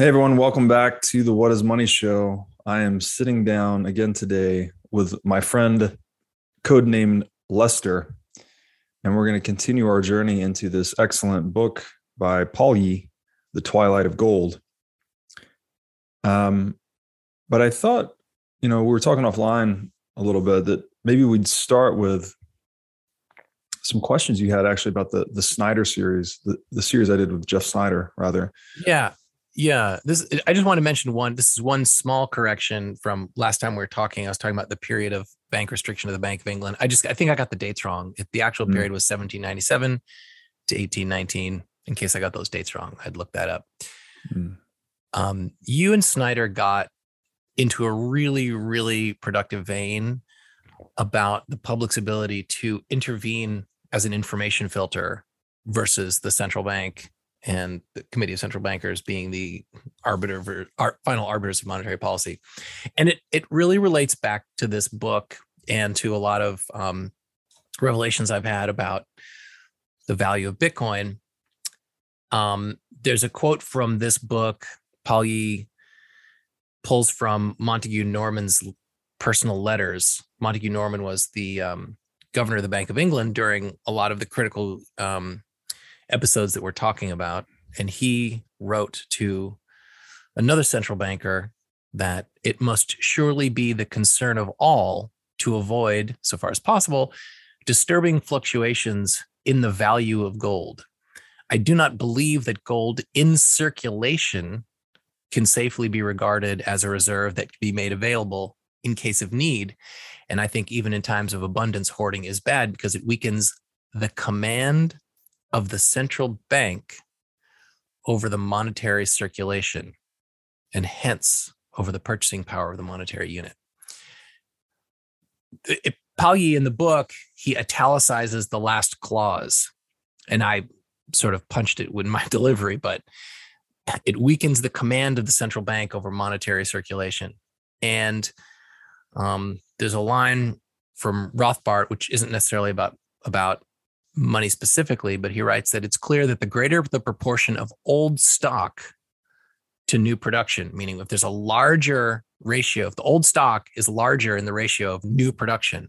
Hey everyone, welcome back to the What is Money show. I am sitting down again today with my friend codenamed Lester, and we're going to continue our journey into this excellent book by Palyi, The Twilight of Gold. Um, but I thought, you know, we were talking offline a little bit that maybe we'd start with some questions you had actually about the the Snider series, the, the series I did with Jeff Snider, rather. Yeah. Yeah, this I just want to mention one. This is one small correction from last time we were talking. I was talking about the period of bank restriction of the Bank of England. I just I think I got the dates wrong. If the actual mm. period was 1797 to 1819. In case I got those dates wrong, I'd look that up. Mm. Um, you and Snider got into a really really productive vein about the public's ability to intervene as an information filter versus the central bank and the Committee of Central Bankers being the arbiter, final arbiters of monetary policy. And it it really relates back to this book and to a lot of um, revelations I've had about the value of Bitcoin. Um, there's a quote from this book. Yee pulls from Montagu Norman's personal letters. Montague Norman was the um, governor of the Bank of England during a lot of the critical um, episodes that we're talking about. And he wrote to another central banker that it must surely be the concern of all to avoid, so far as possible, disturbing fluctuations in the value of gold. I do not believe that gold in circulation can safely be regarded as a reserve that can be made available in case of need. And I think even in times of abundance, hoarding is bad because it weakens the command of the central bank over the monetary circulation and hence over the purchasing power of the monetary unit. It, in the book, he italicizes the last clause, and I sort of punched it with my delivery, but it weakens the command of the central bank over monetary circulation. And um, there's a line from Rothbard, which isn't necessarily about about money specifically, but he writes that it's clear that the greater the proportion of old stock to new production, meaning if there's a larger ratio, if the old stock is larger in the ratio of new production,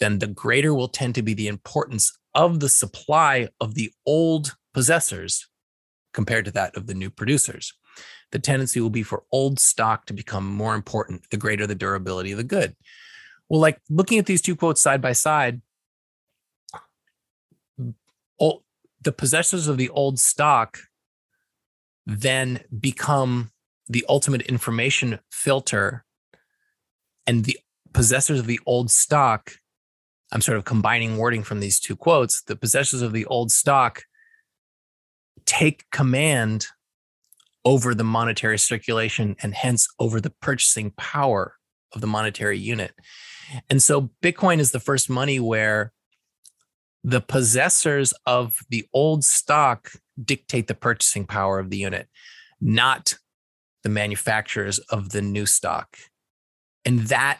then the greater will tend to be the importance of the supply of the old possessors compared to that of the new producers. The tendency will be for old stock to become more important the greater the durability of the good. Well, like looking at these two quotes side by side, old, the possessors of the old stock then become the ultimate information filter. And the possessors of the old stock i'm sort of combining wording from these two quotes the possessors of the old stock take command over the monetary circulation and hence over the purchasing power of the monetary unit. And so bitcoin is the first money where the possessors of the old stock dictate the purchasing power of the unit, not the manufacturers of the new stock. And that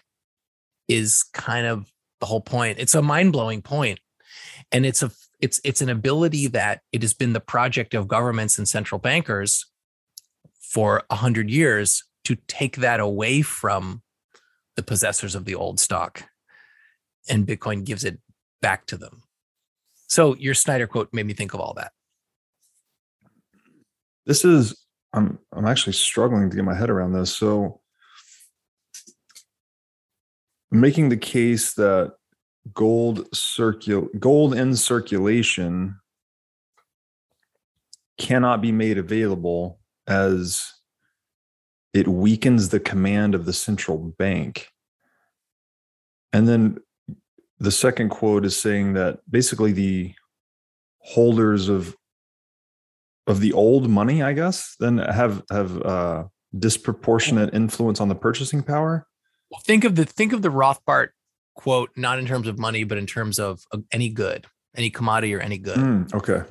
is kind of the whole point. It's a mind-blowing point. And it's a it's it's an ability that it has been the project of governments and central bankers for a hundred years to take that away from the possessors of the old stock. And Bitcoin gives it back to them. So your Snider quote made me think of all that. This is I'm I'm actually struggling to get my head around this. So making the case that gold circul gold in circulation cannot be made available as it weakens the command of the central bank. And then the second quote is saying that basically the holders of of the old money, I guess, then have have uh, disproportionate influence on the purchasing power. Well, think of the think of the Rothbard quote not in terms of money, but in terms of, any good, any commodity or any good. Mm, okay.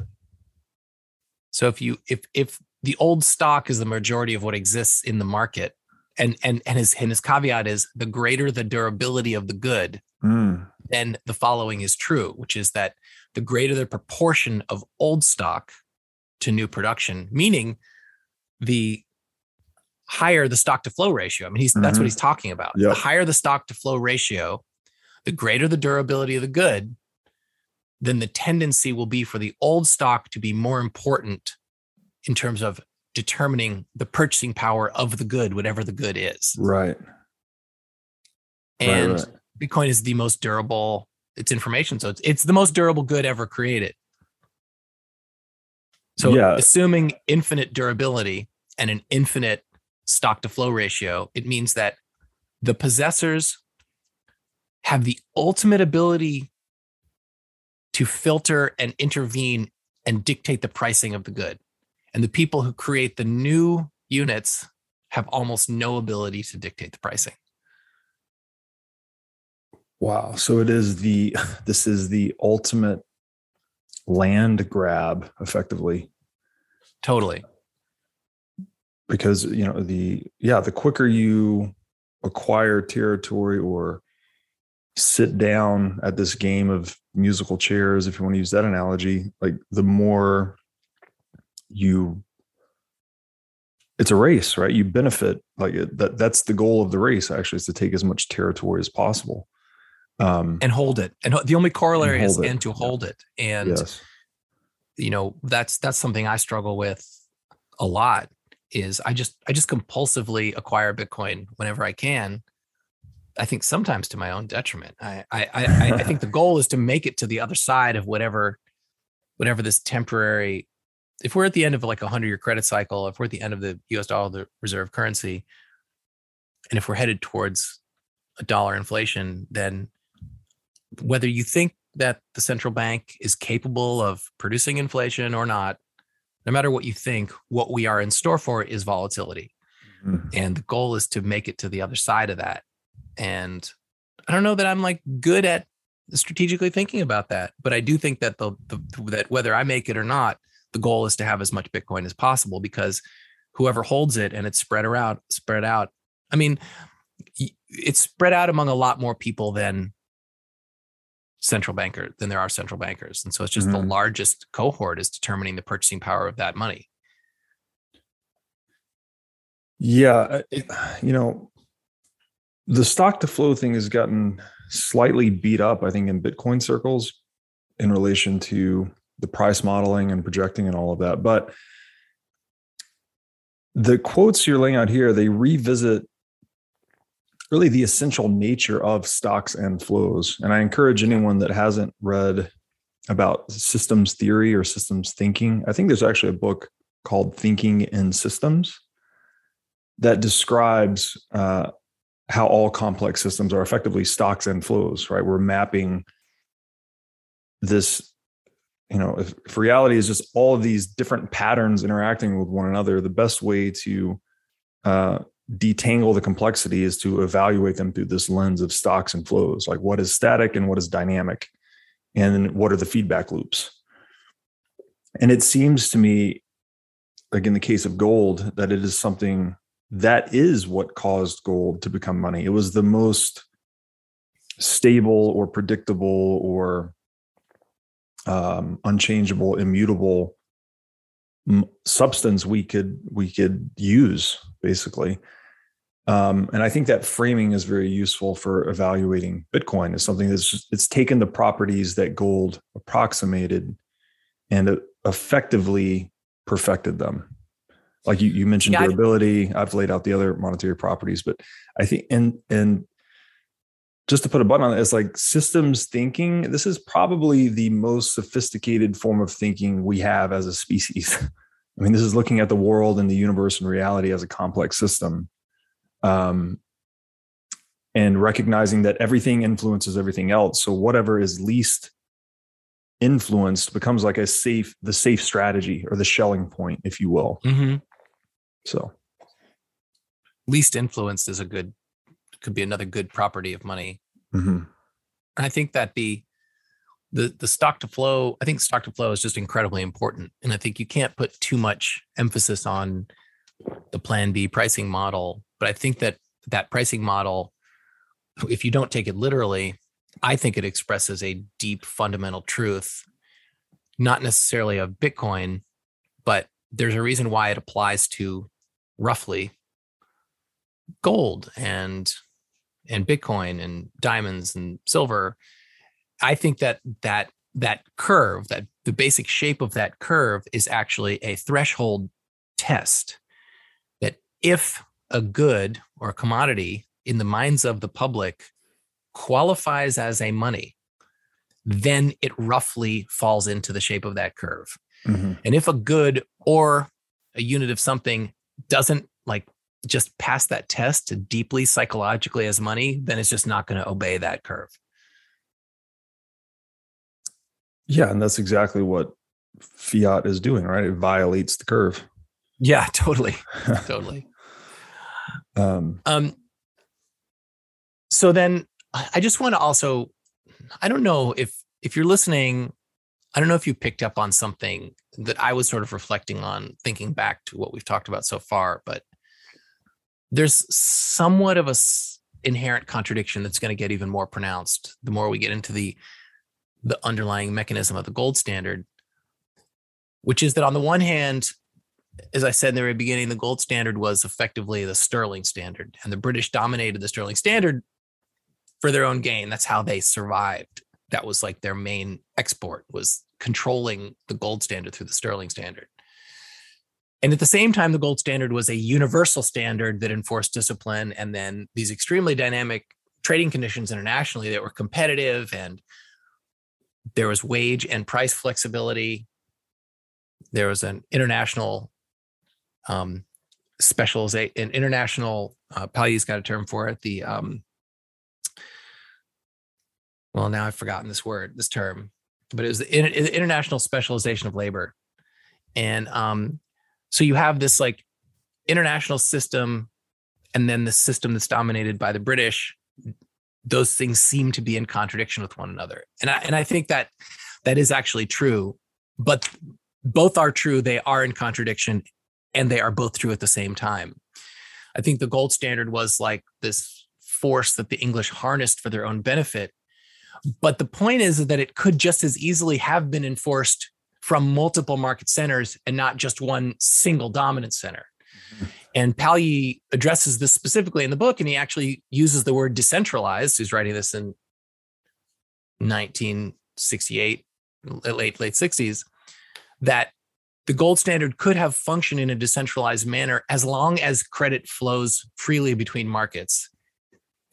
So if you if if the old stock is the majority of what exists in the market, and and and his and his caveat is the greater the durability of the good, mm. then the following is true, which is that the greater the proportion of old stock to new production, meaning the higher the stock to flow ratio. I mean, he's that's Mhm. what he's talking about. Yep. The higher the stock to flow ratio, the greater the durability of the good, then the tendency will be for the old stock to be more important in terms of determining the purchasing power of the good, whatever the good is. Right. And right, right. Bitcoin is the most durable. It's information, so it's it's the most durable good ever created. So Yeah. assuming infinite durability and an infinite stock to flow ratio, it means that the possessors have the ultimate ability to filter and intervene and dictate the pricing of the good. And the people who create the new units have almost no ability to dictate the pricing. Wow. So it is the this is the ultimate land grab, effectively, Totally. because you know the yeah the quicker you acquire territory or sit down at this game of musical chairs, if you want to use that analogy, like the more you it's a race right you benefit like it, that that's the goal of the race actually is to take as much territory as possible um and hold it. And the only corollary is it. and to hold it. And yes you know, that's that's something I struggle with a lot is I just I just compulsively acquire Bitcoin whenever I can. I think sometimes to my own detriment. I I I, I think the goal is to make it to the other side of whatever whatever this temporary if we're at the end of like a hundred year credit cycle, if we're at the end of the US dollar the reserve currency, and if we're headed towards a dollar inflation, then whether you think that the central bank is capable of producing inflation or not, no matter what you think, what we are in store for is volatility. Mhm. And the goal is to make it to the other side of that. And I don't know that I'm like good at strategically thinking about that, but I do think that the, the that whether I make it or not, the goal is to have as much Bitcoin as possible because whoever holds it and it's spread around, spread out. I mean, it's spread out among a lot more people than central banker than there are central bankers. And so it's just the Mhm. largest cohort is determining the purchasing power of that money. Yeah, it, you know, the stock to flow thing has gotten slightly beat up, I think, in Bitcoin circles in relation to the price modeling and projecting and all of that. But the quotes you're laying out here, they revisit really the essential nature of stocks and flows. And I encourage anyone that hasn't read about systems theory or systems thinking. I think there's actually a book called Thinking in Systems that describes uh, how all complex systems are effectively stocks and flows, right? We're mapping this, you know, if, if reality is just all of these different patterns interacting with one another, the best way to uh, detangle the complexity is to evaluate them through this lens of stocks and flows, like what is static and what is dynamic, and what are the feedback loops. And it seems to me, like in the case of gold, that it is something that is what caused gold to become money. It was the most stable or predictable or um, unchangeable, immutable substance we could we could use basically. Um, and I think that framing is very useful for evaluating Bitcoin as something that's just, it's taken the properties that gold approximated and effectively perfected them. Like you, you mentioned Yeah, durability. I've laid out the other monetary properties but i think and and just to put a button on it it's like systems thinking. This is probably the most sophisticated form of thinking we have as a species. I mean this is looking at the world and the universe and reality as a complex system um, and recognizing that everything influences everything else so whatever is least influenced becomes like a safe the safe strategy or the Schelling point if you will so Least influenced is a good, could be another good property of money. mhm. And I think that the the the stock to flow, I think stock to flow is just incredibly important. And I think you can't put too much emphasis on the plan B pricing model. But I think that that pricing model, if you don't take it literally, I think it expresses a deep fundamental truth, not necessarily of Bitcoin, but there's a reason why it applies to roughly gold and and Bitcoin and diamonds and silver. I think that that that curve, that the basic shape of that curve is actually a threshold test if a good or a commodity in the minds of the public qualifies as a money, then it roughly falls into the shape of that curve. Mm-hmm. And if a good or a unit of something doesn't like just pass that test deeply psychologically as money, then it's just not going to obey that curve. Yeah, and that's exactly what fiat is doing, right? It violates the curve. Yeah, totally. totally. Um, um so then I just want to also I don't know if if you're listening, I don't know if you picked up on something that I was sort of reflecting on thinking back to what we've talked about so far, but there's somewhat of a inherent contradiction that's going to get even more pronounced the more we get into the the underlying mechanism of the gold standard which is that on the one hand as i said in the very beginning the gold standard was effectively the sterling standard and the british dominated the sterling standard for their own gain that's how they survived that was like their main export was controlling the gold standard through the sterling standard and at the same time, the gold standard was a universal standard that enforced discipline. And then these extremely dynamic trading conditions internationally that were competitive and there was wage and price flexibility. There was an international um, specialization, an international, uh, Palyi's got a term for it. The, um, well, now I've forgotten this word, this term, but it was the, the international specialization of labor. And um, so you have this like international system and then the system that's dominated by the British. Those things seem to be in contradiction with one another. And I, and I think that that is actually true, but both are true. They are in contradiction and they are both true at the same time. I think the gold standard was like this force that the English harnessed for their own benefit. But the point is that it could just as easily have been enforced from multiple market centers and not just one single dominant center. Mm-hmm. And Palyi addresses this specifically in the book, and he actually uses the word decentralized. He's writing this in 1968, late late 60s, that the gold standard could have functioned in a decentralized manner as long as credit flows freely between markets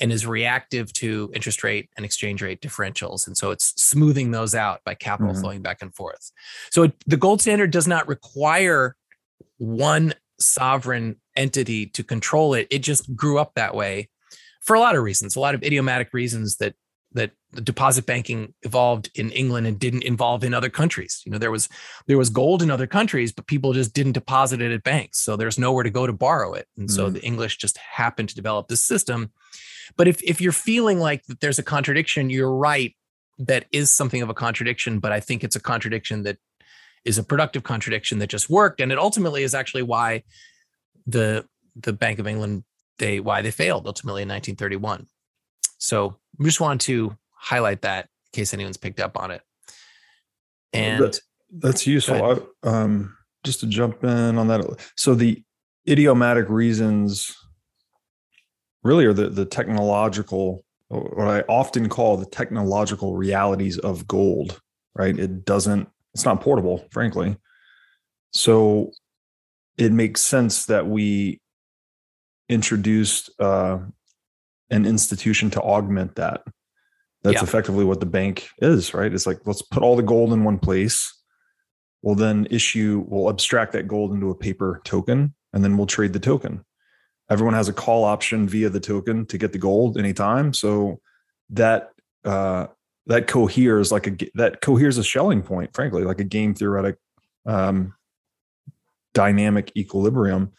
and is reactive to interest rate and exchange rate differentials. And so it's smoothing those out by capital mm-hmm. flowing back and forth. So it, the gold standard does not require one sovereign entity to control it. It just grew up that way for a lot of reasons, a lot of idiomatic reasons that that the deposit banking evolved in England and didn't involve in other countries. You know, there was there was gold in other countries, but people just didn't deposit it at banks. So there's nowhere to go to borrow it. And mm-hmm. so the English just happened to develop this system but if if you're feeling like that there's a contradiction, you're right. That is something of a contradiction, but I think it's a contradiction that is a productive contradiction that just worked, and it ultimately is actually why the the Bank of England they why they failed ultimately in 1931. So we just wanted to highlight that in case anyone's picked up on it. And that, that's useful. I, um, just to jump in on that. So the idiomatic reasons really are the, the technological, what I often call the technological realities of gold, right? It doesn't, it's not portable, frankly. So it makes sense that we introduced uh, an institution to augment that. That's yeah. effectively what the bank is, right? It's like, let's put all the gold in one place. We'll then issue, we'll abstract that gold into a paper token, and then we'll trade the token everyone has a call option via the token to get the gold anytime. So that uh, that coheres like a that coheres a Schelling point, frankly, like a game theoretic um, dynamic equilibrium.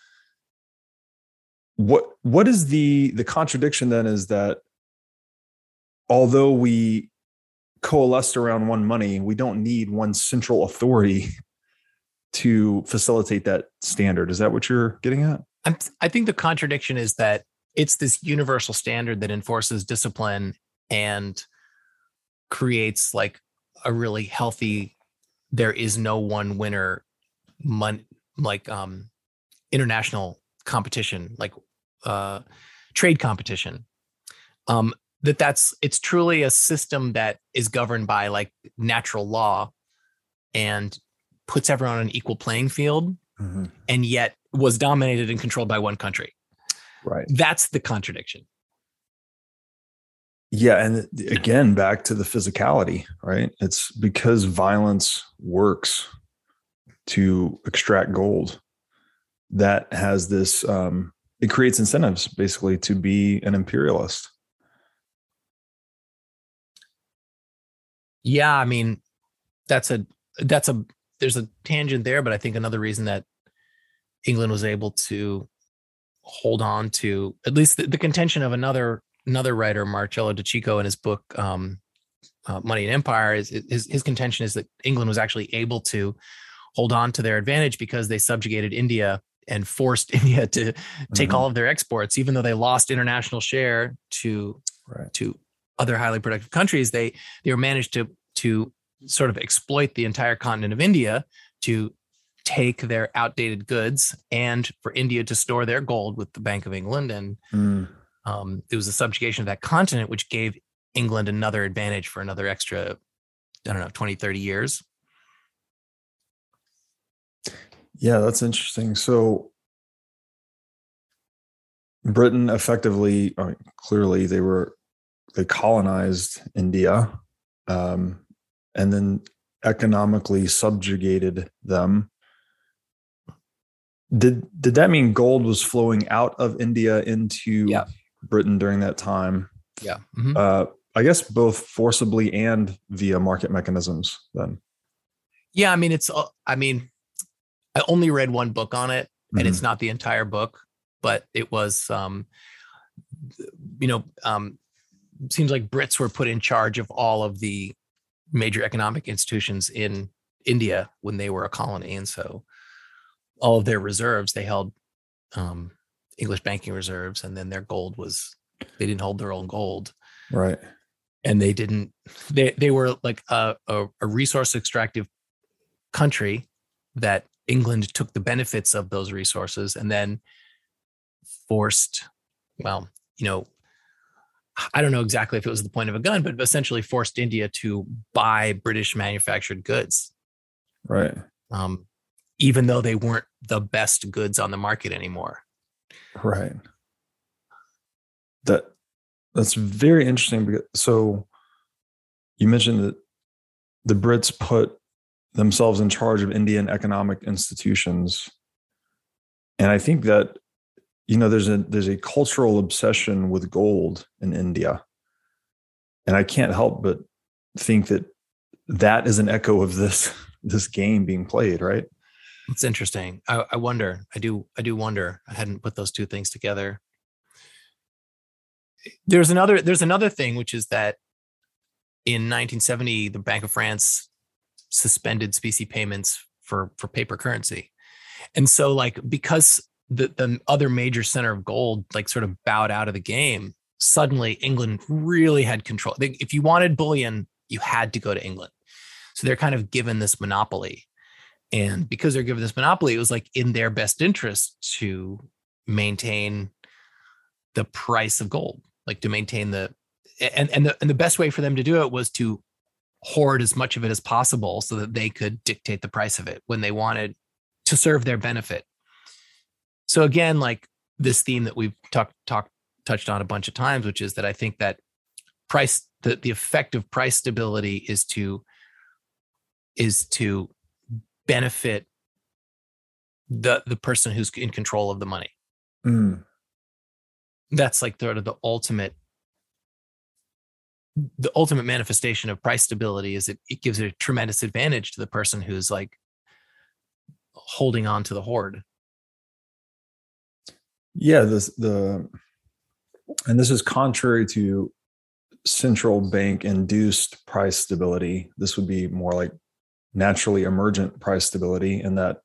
What what is the the contradiction then is that although we coalesced around one money, we don't need one central authority to facilitate that standard. Is that what you're getting at? I'm, I think the contradiction is that it's this universal standard that enforces discipline and creates like a really healthy there is no one winner mon- like um international competition like uh, trade competition. Um, that that's it's truly a system that is governed by like natural law and puts everyone on an equal playing field mm-hmm. and yet was dominated and controlled by one country. Right. That's the contradiction. Yeah and again back to the physicality right? It's because violence works to extract gold that has this um it creates incentives basically to be an imperialist. Yeah i mean that's a that's a there's a tangent there but i think another reason that england was able to hold on to at least the, the contention of another another writer marcello de Cecco in his book um, uh, money and empire is his, his contention is that england was actually able to hold on to their advantage because they subjugated india and forced india to take mm-hmm. all of their exports even though they lost international share to right. to other highly productive countries, they they were managed to to sort of exploit the entire continent of India to take their outdated goods and for India to store their gold with the Bank of England. And mm. um, it was the subjugation of that continent which gave England another advantage for another extra, I don't know, 20, 30 years. Yeah, that's interesting. So Britain effectively, I mean, clearly, they were they colonized India, um, and then economically subjugated them. Did did that mean gold was flowing out of India into yeah. Britain during that time? Yeah. Mm-hmm. Uh, I guess both forcibly and via market mechanisms. Then. Yeah, I mean it's. I mean, I only read one book on it, and mm-hmm. it's not the entire book, but it was. Um, you know, um, seems like Brits were put in charge of all of the major economic institutions in India when they were a colony, and so all of their reserves they held um, English banking reserves, and then their gold was they didn't hold their own gold, right? And they didn't they they were like a, a, a resource extractive country that England took the benefits of those resources and then forced well you know I don't know exactly if it was the point of a gun, but essentially forced India to buy British manufactured goods. Right. Um, even though they weren't the best goods on the market anymore. Right. That that's very interesting because so you mentioned that the Brits put themselves in charge of Indian economic institutions. And I think that you know there's a there's a cultural obsession with gold in India, and I can't help but think that that is an echo of this this game being played, right? It's interesting. I, I wonder. I do. I do wonder. I hadn't put those two things together. There's another. There's another thing, which is that in 1970, the Bank of France suspended specie payments for for paper currency, and so like because the, the other major center of gold like sort of bowed out of the game suddenly england really had control. If you wanted bullion you had to go to england. So they're kind of given this monopoly. And because they're given this monopoly it was like in their best interest to maintain the price of gold like to maintain the and and the, and the best way for them to do it was to hoard as much of it as possible so that they could dictate the price of it when they wanted to serve their benefit so again, like this theme that we've talked talked touched on a bunch of times, which is that I think that price the, the effect of price stability is to is to benefit the the person who's in control of the money. Mm. That's like sort of the ultimate the ultimate manifestation of price stability is it, it gives a tremendous advantage to the person who's like holding on to the hoard yeah, this the and this is contrary to central bank induced price stability. This would be more like naturally emergent price stability in that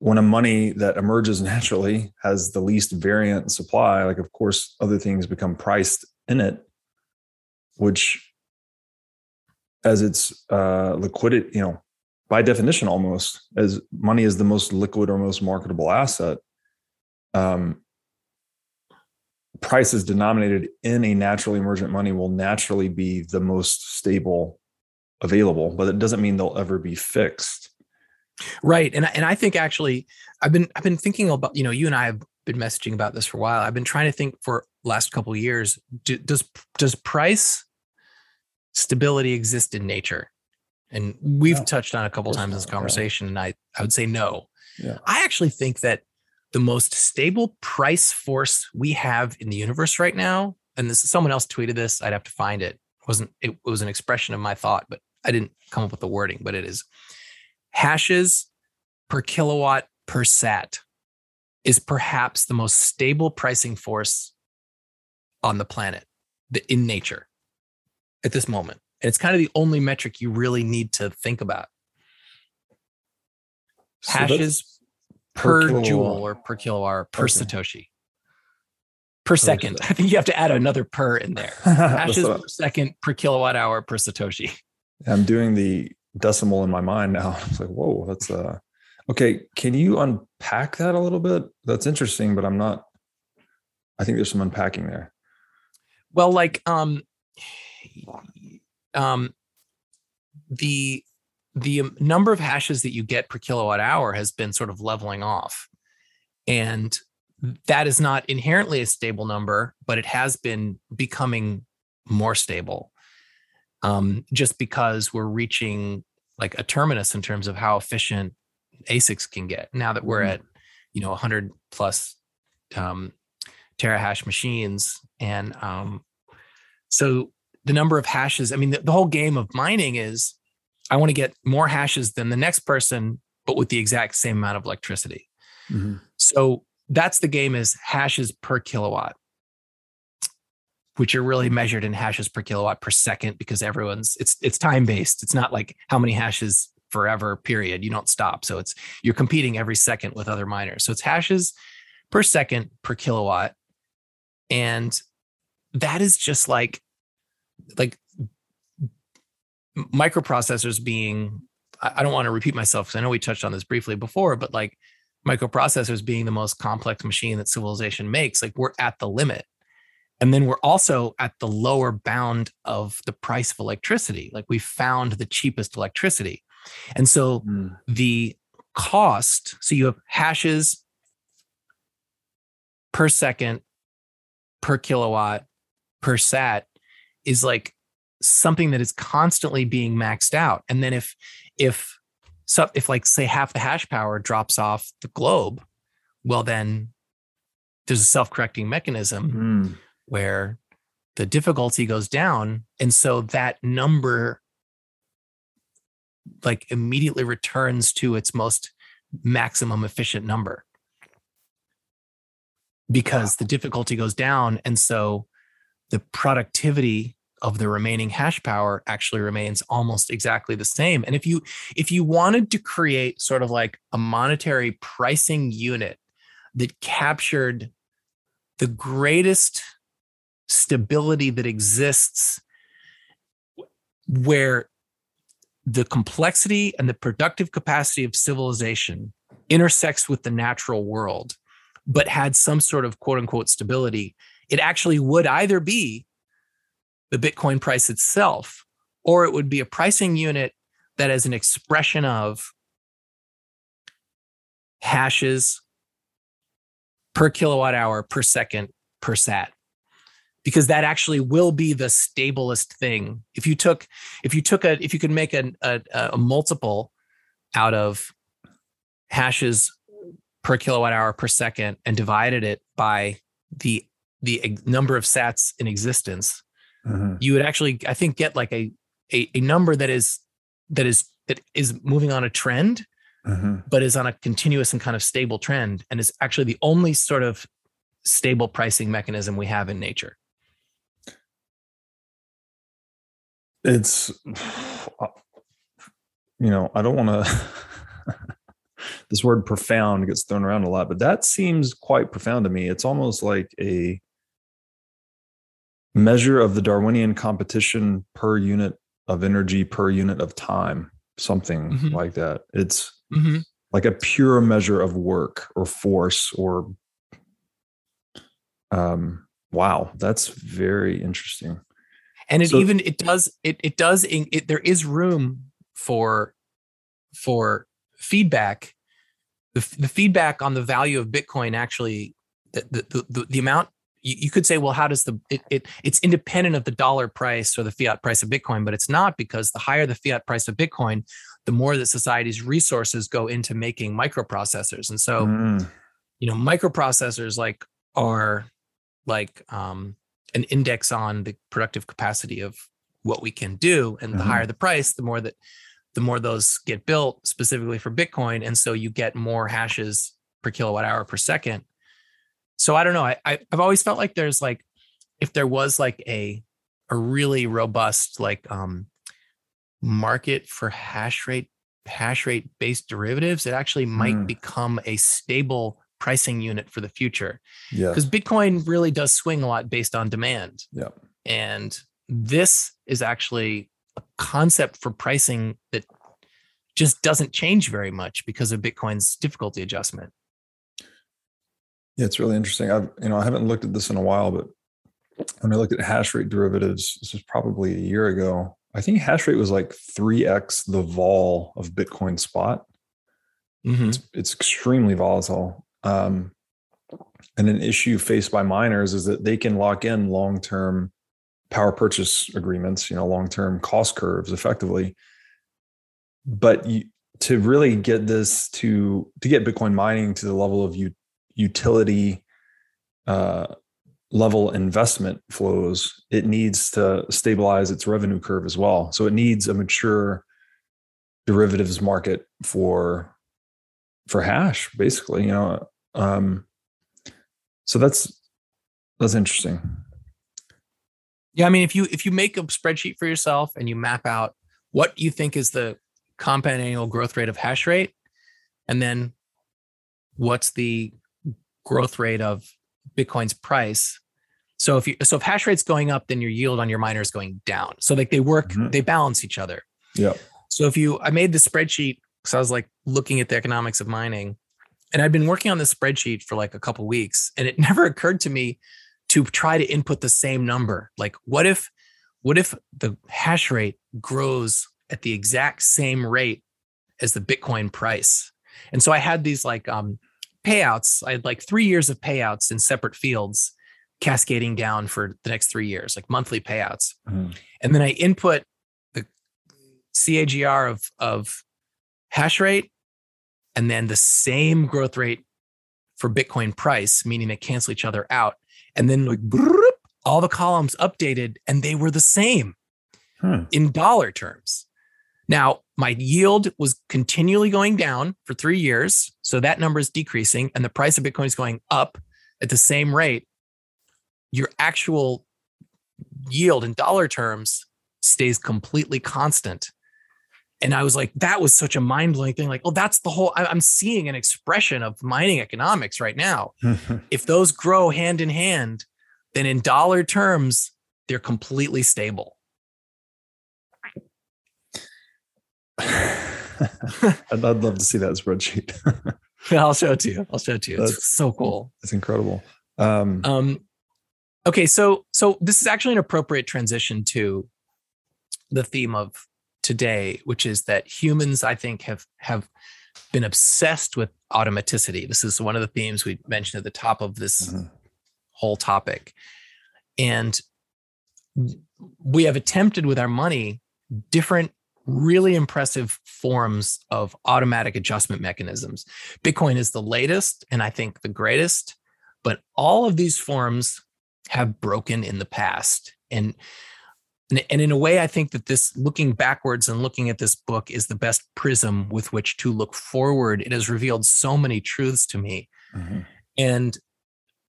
when a money that emerges naturally has the least variant supply, like of course other things become priced in it, which as its uh, liquidity, you know, by definition almost as money is the most liquid or most marketable asset um, prices denominated in a naturally emergent money will naturally be the most stable available, but it doesn't mean they'll ever be fixed. Right. And and I think actually I've been I've been thinking about, you know, you and I have been messaging about this for a while. I've been trying to think for last couple of years, do, does does price stability exist in nature? And we've no, touched on a couple times in this conversation, and I, I would say no. Yeah. I actually think that the most stable price force we have in the universe right now, and this someone else tweeted this, I'd have to find it. it wasn't it was an expression of my thought, but I didn't come up with the wording, but it is hashes per kilowatt per sat is perhaps the most stable pricing force on the planet in nature at this moment. And it's kind of the only metric you really need to think about. So Hashes per, per joule or per kilowatt hour per okay. Satoshi. Per second. I think you have to add another per in there. Hashes per second per kilowatt hour per Satoshi. I'm doing the decimal in my mind now. It's like, whoa, that's uh okay. Can you unpack that a little bit? That's interesting, but I'm not I think there's some unpacking there. Well, like um um, the the number of hashes that you get per kilowatt hour has been sort of leveling off, and that is not inherently a stable number, but it has been becoming more stable. Um, just because we're reaching like a terminus in terms of how efficient ASICs can get now that we're mm-hmm. at you know 100 plus um, terahash machines and um, so the number of hashes. I mean, the, the whole game of mining is I want to get more hashes than the next person, but with the exact same amount of electricity. Mm-hmm. So that's the game is hashes per kilowatt, which are really measured in hashes per kilowatt per second because everyone's it's it's time based. It's not like how many hashes forever period. You don't stop. So it's you're competing every second with other miners. So it's hashes per second per kilowatt. And that is just like like microprocessors being I don't want to repeat myself because I know we touched on this briefly before, but like microprocessors being the most complex machine that civilization makes, like we're at the limit. And then we're also at the lower bound of the price of electricity. Like we found the cheapest electricity. And so mm. the cost, so you have hashes per second, per kilowatt, per sat is like something that is constantly being maxed out. And then if if so if like say half the hash power drops off the globe, well then there's a self-correcting mechanism mm. where the difficulty goes down and so that number like immediately returns to its most maximum efficient number because the difficulty goes down. And so the productivity of the remaining hash power actually remains almost exactly the same. And if you if you wanted to create sort of like a monetary pricing unit that captured the greatest stability that exists where the complexity and the productive capacity of civilization intersects with the natural world but had some sort of quote unquote stability it actually would either be the Bitcoin price itself, or it would be a pricing unit that is an expression of hashes per kilowatt hour per second per sat. Because that actually will be the stablest thing. If you took if you took a if you could make a, a, a multiple out of hashes per kilowatt hour per second and divided it by the the number of sats in existence, mm-hmm. you would actually, I think, get like a, a, a number that is that is that is moving on a trend, mm-hmm. but is on a continuous and kind of stable trend, and is actually the only sort of stable pricing mechanism we have in nature. It's, you know, I don't want to. this word profound gets thrown around a lot, but that seems quite profound to me. It's almost like a measure of the Darwinian competition per unit of energy per unit of time, something mm-hmm. like that. It's mm-hmm. like a pure measure of work or force or Um, wow, that's very interesting. And it So- even it does it it does it, there is room for for feedback. The, the feedback on the value of Bitcoin actually the the the, the amount you, you could say well how does the it, it it's independent of the dollar price or the fiat price of Bitcoin but it's not because the higher the fiat price of Bitcoin the more that society's resources go into making microprocessors. And so Mm, you know microprocessors like are like um, an index on the productive capacity of what we can do. And the Mhm. higher the price the more that the more those get built specifically for bitcoin and so you get more hashes per kilowatt hour per second so i don't know I, I i've always felt like there's like if there was like a a really robust like um market for hash rate hash rate based derivatives it actually might Mm. become a stable pricing unit for the future yeah. because bitcoin really does swing a lot based on demand Yeah. and this is actually a concept for pricing that just doesn't change very much because of bitcoin's difficulty adjustment Yeah, it's really interesting. I've you know I haven't looked at this in a while, but when I looked at hash rate derivatives, this was probably a year ago. I think hash rate was like three x the vol of Bitcoin spot. Mhm. It's, it's extremely volatile. Um, and an issue faced by miners is that they can lock in long term power purchase agreements, you know, long term cost curves effectively. But you, to really get this to to get Bitcoin mining to the level of u- utility uh, level investment flows, it needs to stabilize its revenue curve as well. So it needs a mature derivatives market for for hash, basically. You know, um, so that's that's interesting. Yeah i mean if you if you make a spreadsheet for yourself and you map out what you think is the compound annual growth rate of hash rate and then what's the growth rate of bitcoin's price so if you so if hash rate's going up then your yield on your miner is going down so like they work Mhm. they balance each other Yeah. So if you, I made the spreadsheet because I was like looking at the economics of mining, and I'd been working on this spreadsheet for like a couple weeks, and it never occurred to me to try to input the same number. Like, what if, what if the hash rate grows at the exact same rate as the Bitcoin price? And so I had these like um, payouts. I had like three years of payouts in separate fields, cascading down for the next three years, like monthly payouts Mhm. and then I input the CAGR of of hash rate, and then the same growth rate for Bitcoin price, meaning they cancel each other out, and then like brrrr, all the columns updated, and they were the same Hmm. in dollar terms. Now, my yield was continually going down for three years. So that number is decreasing, and the price of Bitcoin is going up at the same rate. Your actual yield in dollar terms stays completely constant. And I was like, that was such a mind blowing thing. Like, oh, that's the whole, I- I'm seeing an expression of mining economics right now. If those grow hand in hand, then in dollar terms, they're completely stable. I'd, I'd love to see that spreadsheet. I'll show it to you. I'll show it to you. It's That's- so cool. It's incredible. Um, Um, okay, so so this is actually an appropriate transition to the theme of today, which is that humans, I think, have have been obsessed with automaticity. This is one of the themes we mentioned at the top of this Mhm. whole topic, and we have attempted with our money different really impressive forms of automatic adjustment mechanisms. Bitcoin is the latest and I think the greatest, but all of these forms have broken in the past. And and in a way, I think that this looking backwards and looking at this book is the best prism with which to look forward. It has revealed so many truths to me. Mhm. And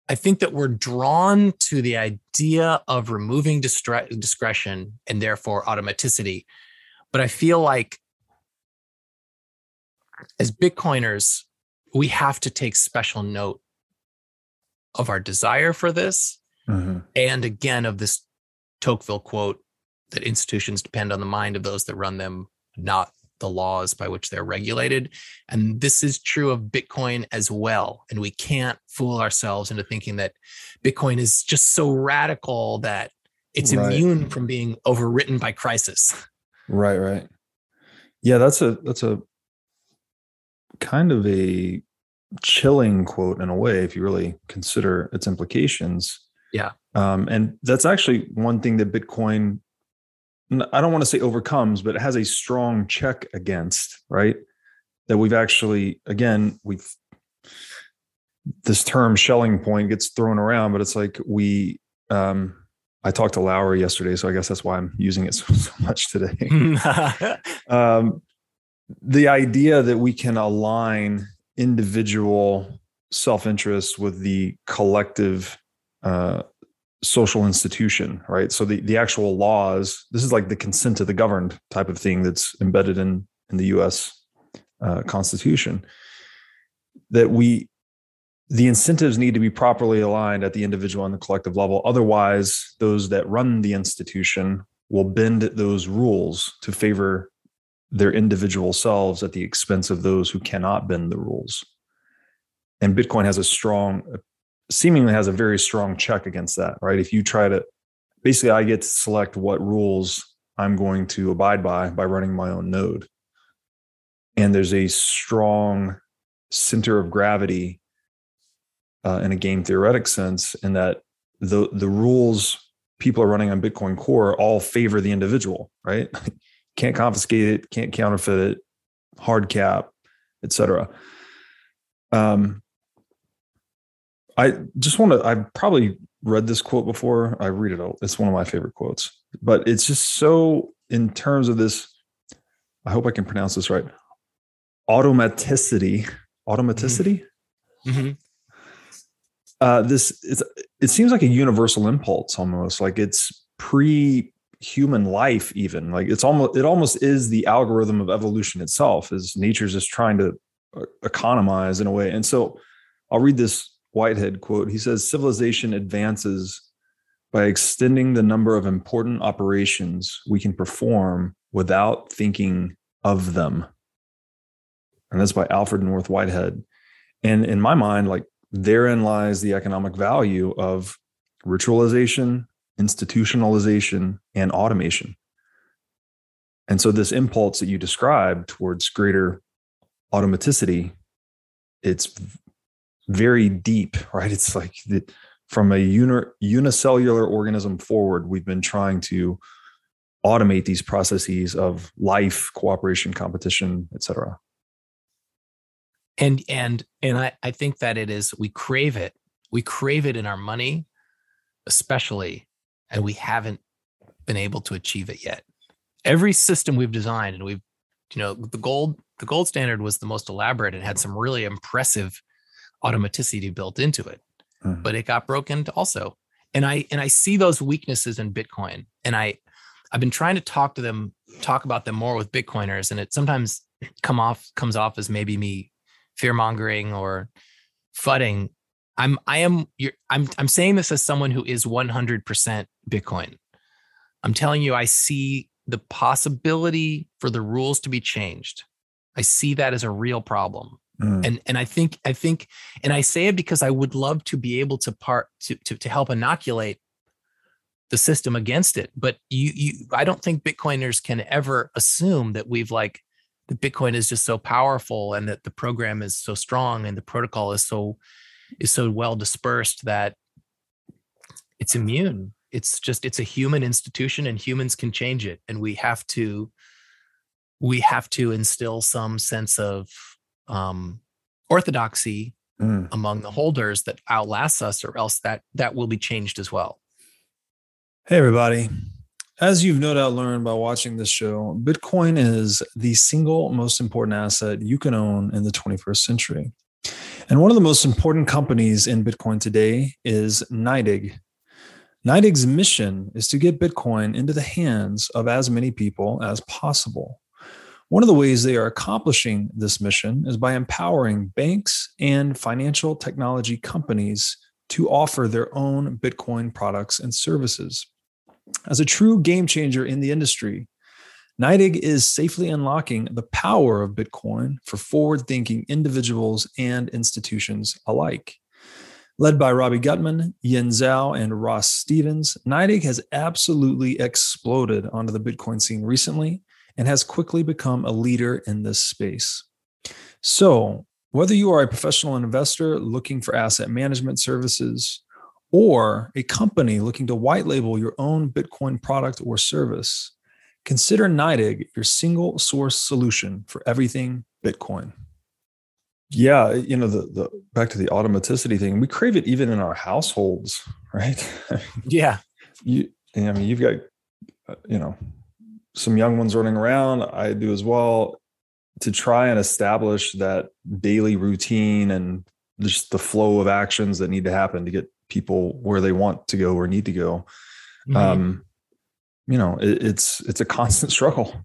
I think that we're drawn to the idea of removing distre- discretion and therefore automaticity. But I feel like as Bitcoiners, we have to take special note of our desire for this Mhm. and again of this Tocqueville quote that institutions depend on the mind of those that run them, not the laws by which they're regulated. And this is true of Bitcoin as well. And we can't fool ourselves into thinking that Bitcoin is just so radical that it's right. immune from being overwritten by crisis. Right, right. Yeah, that's a that's a kind of a chilling quote in a way if you really consider its implications. Yeah. Um, and that's actually one thing that Bitcoin I don't want to say overcomes, but it has a strong check against, right? That we've actually, again, we've this term Schelling point gets thrown around, but it's like we um I talked to Lowery yesterday, so I guess that's why I'm using it so, so much today. um, the idea that we can align individual self-interest with the collective uh, social institution, right? So the, the actual laws, this is like the consent of the governed type of thing that's embedded in, in the US uh, Constitution. That we, the incentives need to be properly aligned at the individual and the collective level. Otherwise, those that run the institution will bend those rules to favor their individual selves at the expense of those who cannot bend the rules. And Bitcoin has a strong seemingly has a very strong check against that, right? If you try to basically I get to select what rules I'm going to abide by by running my own node. And there's a strong center of gravity uh, in a game theoretic sense, in that the the rules people are running on Bitcoin Core all favor the individual, right? can't confiscate it, can't counterfeit it, hard cap, etc. Um, I just want to, I've probably read this quote before. I read it. It's one of my favorite quotes, but it's just so in terms of this, I hope I can pronounce this right. Automaticity, automaticity. Mm-hmm. mm-hmm. Uh, this is, it seems like a universal impulse almost like it's pre human life even like it's almost it almost is the algorithm of evolution itself is nature's just trying to uh, economize in a way and so i'll read this Whitehead quote. He says civilization advances by extending the number of important operations we can perform without thinking of them. And that's by Alfred North Whitehead. And in my mind, like therein lies the economic value of ritualization, institutionalization, and automation. And so this impulse that you described towards greater automaticity, it's very deep, right? It's like the, from a uni, unicellular organism forward, we've been trying to automate these processes of life, cooperation, competition, et cetera. And and and I, I think that it is we crave it. We crave it in our money, especially, and we haven't been able to achieve it yet. Every system we've designed, and we've, you know, the gold, the gold standard was the most elaborate and had some really impressive automaticity built into it mm-hmm. but it got broken also. And i and i see those weaknesses in bitcoin and i i've been trying to talk to them talk about them more with bitcoiners and it sometimes come off comes off as maybe me fear mongering or fudding. I'm i am you're i'm i'm saying this as someone who is 100% bitcoin. I'm telling you i see the possibility for the rules to be changed. I see that as a real problem Mm. And and I think I think and I say it because I would love to be able to part to to, to help inoculate the system against it. But you you I don't think Bitcoiners can ever assume that we've like the Bitcoin is just so powerful and that the program is so strong and the protocol is so is so well dispersed that it's immune. It's just it's a human institution and humans can change it. And we have to we have to instill some sense of um, orthodoxy mm. among the holders that outlasts us, or else that that will be changed as well. Hey, everybody. As you've no doubt learned by watching this show, Bitcoin is the single most important asset you can own in the 21st century. And one of the most important companies in Bitcoin today is NYDIG. NYDIG's mission is to get Bitcoin into the hands of as many people as possible. One of the ways they are accomplishing this mission is by empowering banks and financial technology companies to offer their own Bitcoin products and services. As a true game changer in the industry, NYDIG is safely unlocking the power of Bitcoin for forward thinking individuals and institutions alike. Led by Robbie Gutmann, Yan Zhao, and Ross Stevens, NYDIG has absolutely exploded onto the Bitcoin scene recently and has quickly become a leader in this space. So, whether you are a professional investor looking for asset management services or a company looking to white label your own Bitcoin product or service, consider NYDIG your single source solution for everything Bitcoin. Yeah, you know the the back to the automaticity thing. We crave it even in our households, right? Yeah. you I mean you've got uh, you know some young ones running around. I do as well to try and establish that daily routine and just the flow of actions that need to happen to get people where they want to go or need to go. Mm-hmm. Um, you know, it, it's it's a constant struggle,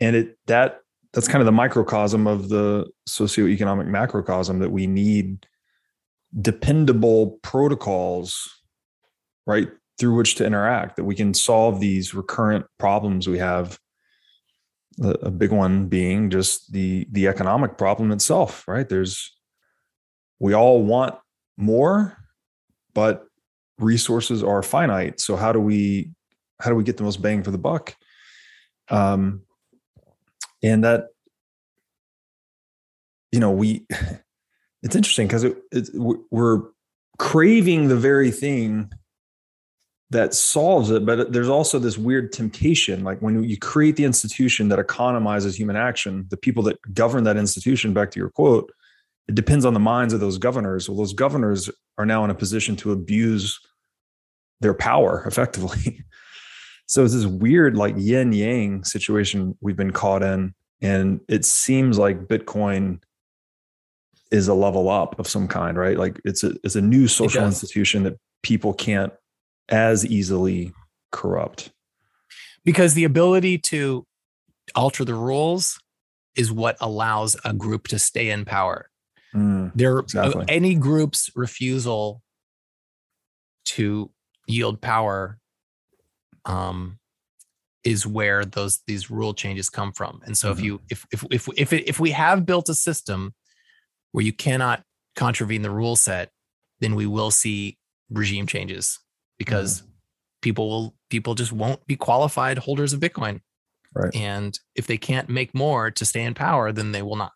and it that that's kind of the microcosm of the socioeconomic macrocosm that we need dependable protocols, right, through which to interact that we can solve these recurrent problems we have. A big one being just the the economic problem itself right? There's we all want more but resources are finite. So how do we how do we get the most bang for the buck? Um and that you know we it's interesting because it, it, we're craving the very thing that solves it but there's also this weird temptation like when you create the institution that economizes human action the people that govern that institution back to your quote it depends on the minds of those governors. Well those governors are now in a position to abuse their power effectively. So it's this weird like yin yang situation we've been caught in and it seems like bitcoin is a level up of some kind right? Like it's a it's a new social institution that people can't as easily corrupt. Because the ability to alter the rules is what allows a group to stay in power. Mm, there exactly. any group's refusal to yield power um, is where those these rule changes come from. And so mm-hmm. if you if if if if if we have built a system where you cannot contravene the rule set, then we will see regime changes because mm-hmm. people will people just won't be qualified holders of Bitcoin. Right. And if they can't make more to stay in power, then they will not.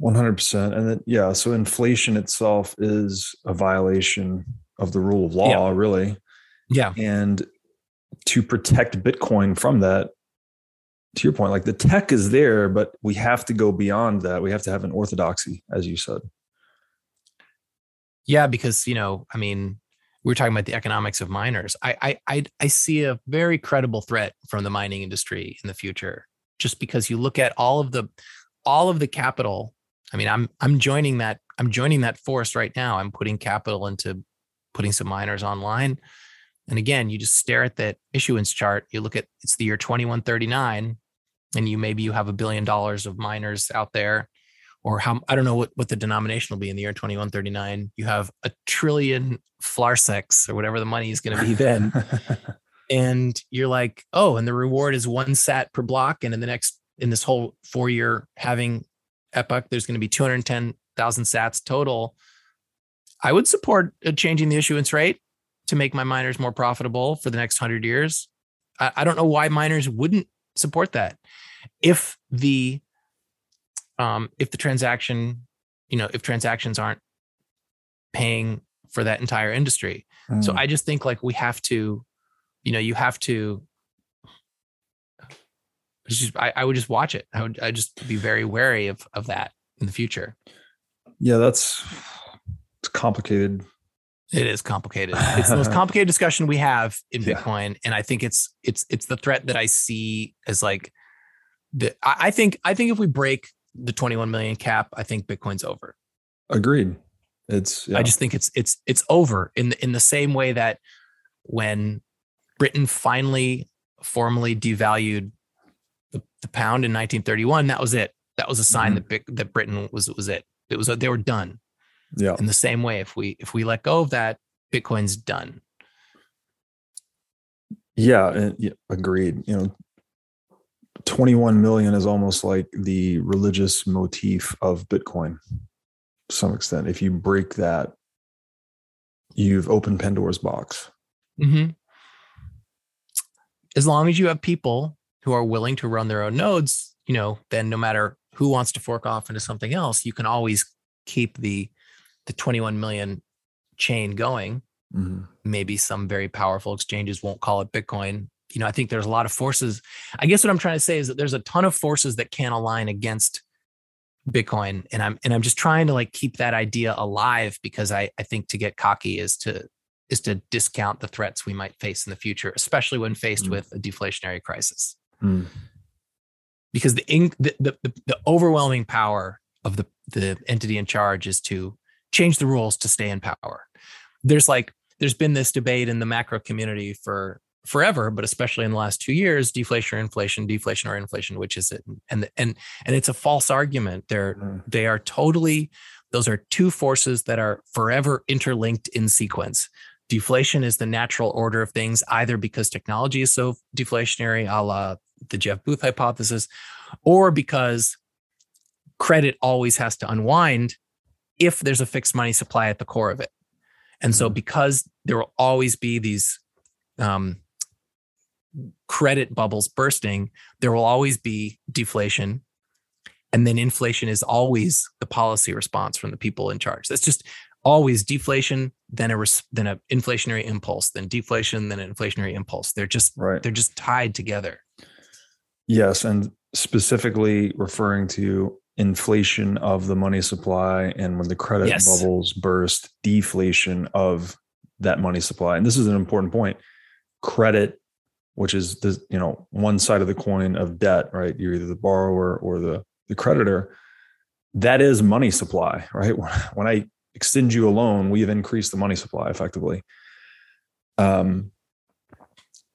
100%. And then, yeah, so inflation itself is a violation of the rule of law, yeah. really. Yeah. And to protect Bitcoin from that, to your point, like the tech is there, but we have to go beyond that. We have to have an orthodoxy, as you said. Yeah, because, you know, I mean, we are talking about the economics of miners. I, I I see a very credible threat from the mining industry in the future, just because you look at all of the all of the capital. I mean, I'm I'm joining that I'm joining that force right now. I'm putting capital into putting some miners online. And again, you just stare at that issuance chart. You look at it's the year 2139, and you maybe you have a billion dollars of miners out there or how I don't know what, what the denomination will be in the year 2139. You have a trillion flarsecs or whatever the money is going to be then. and you're like, oh, and the reward is one sat per block. And in the next, in this whole four year halving epoch, there's going to be 210,000 sats total. I would support uh, changing the issuance rate to make my miners more profitable for the next hundred years. I, I don't know why miners wouldn't support that. If the um, if the transaction, you know, if transactions aren't paying for that entire industry. Mm. So I just think like we have to, you know, you have to. Just, I, I would just watch it. I would I just be very wary of of that in the future. Yeah, that's it's complicated. It is complicated. It's the most complicated discussion we have in Bitcoin, yeah. and I think it's it's it's the threat that I see as like the. I, I think I think if we break the 21 million cap, I think Bitcoin's over. Agreed. It's yeah. I just think it's it's it's over in the in the same way that when Britain finally formally devalued the, the pound in 1931, that was it. That was a sign mm-hmm. that that Britain was was it. It was they were done. Yeah. In the same way, if we if we let go of that, Bitcoin's done. Yeah, and, yeah agreed. You know, 21 million is almost like the religious motif of Bitcoin to some extent. If you break that, you've opened Pandora's box. Mm-hmm. As long as you have people who are willing to run their own nodes, you know, then no matter who wants to fork off into something else, you can always keep the the 21 million chain going. Mm-hmm. Maybe some very powerful exchanges won't call it Bitcoin you know, I think there's a lot of forces. I guess what I'm trying to say is that there's a ton of forces that can align against Bitcoin. And I'm and I'm just trying to like keep that idea alive because I, I think to get cocky is to is to discount the threats we might face in the future, especially when faced mm. with a deflationary crisis. Mm. Because the, the, the the overwhelming power of the the entity in charge is to change the rules to stay in power. There's like there's been this debate in the macro community for forever, but especially in the last two years, deflation or inflation, deflation or inflation, which is it? And and and it's a false argument. They're mm. they are totally those are two forces that are forever interlinked in sequence. Deflation is the natural order of things, either because technology is so deflationary, a la the Jeff Booth hypothesis, or because credit always has to unwind if there's a fixed money supply at the core of it. And so, mm. because there will always be these um, credit bubbles bursting, there will always be deflation. And then inflation is always the policy response from the people in charge. That's just always deflation, then a then an inflationary impulse, then deflation, then an inflationary impulse. They're just right. they're just tied together. Yes, and specifically referring to inflation of the money supply and when the credit yes. bubbles burst, deflation of that money supply. And this is an important point. Credit which is the you know one side of the coin of debt right? You're either the borrower or the the creditor. That is money supply right? When i extend you a loan we have increased the money supply effectively. Um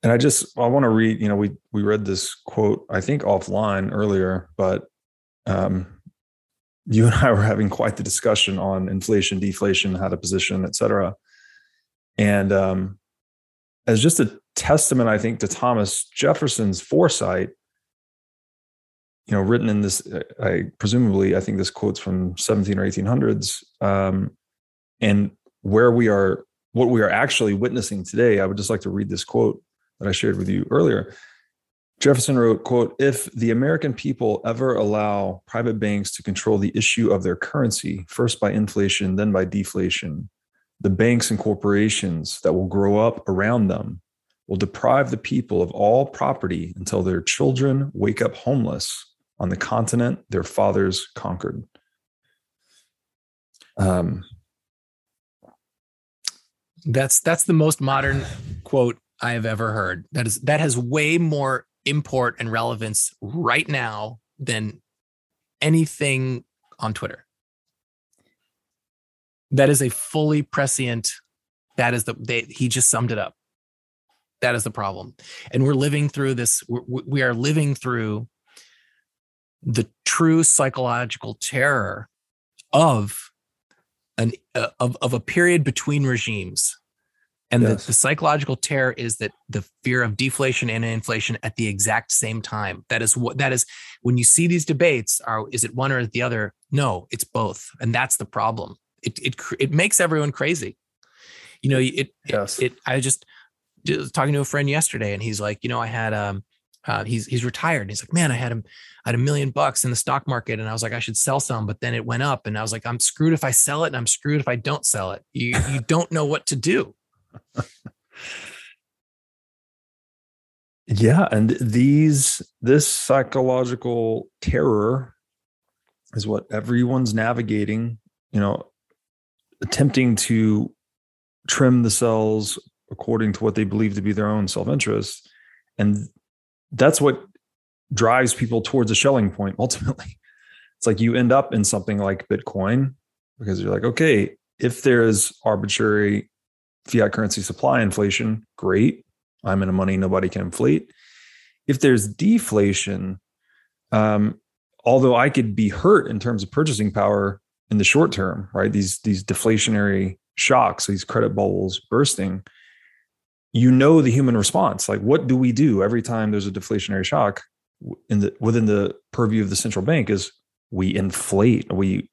and i just i want to read you know we we read this quote i think offline earlier but um you and i were having quite the discussion on inflation deflation how to position et cetera. And um as just a testament, I think, to Thomas Jefferson's foresight. You know, written in this, I presumably, I think this quote's from 17 or 1800s, um, and where we are, what we are actually witnessing today. I would just like to read this quote that I shared with you earlier. Jefferson wrote, quote, if the American people ever allow private banks to control the issue of their currency, first by inflation, then by deflation, the banks and corporations that will grow up around them will deprive the people of all property until their children wake up homeless on the continent their fathers conquered. Um, that's that's the most modern quote I have ever heard. That is that has way more import and relevance right now than anything on Twitter that is a fully prescient that is the they, he just summed it up that is the problem and we're living through this we are living through the true psychological terror of an uh, of, of a period between regimes and yes. the, the, psychological terror is that the fear of deflation and inflation at the exact same time that is what that is when you see these debates are is it one or the other no it's both and that's the problem it it it makes everyone crazy. You know, it yes. it, it I just, just talking to a friend yesterday, and he's like, you know, I had um uh, he's he's retired. And he's like, man, I had him, I had a million bucks in the stock market, and I was like, I should sell some, but then it went up, and I was like, I'm screwed if I sell it, and I'm screwed if I don't sell it. You you don't know what to do. yeah, and these this psychological terror is what everyone's navigating. You know, attempting to trim the cells according to what they believe to be their own self-interest. And that's what drives people towards a Schelling point ultimately. It's like you end up in something like bitcoin because you're like okay if there's arbitrary fiat currency supply inflation great. I'm in a money nobody can inflate. If there's deflation um, although i could be hurt in terms of purchasing power in the short term, right? These these deflationary shocks, these credit bubbles bursting, you know the human response. Like, what do we do every time there's a deflationary shock? in the within the purview of the central bank is we inflate we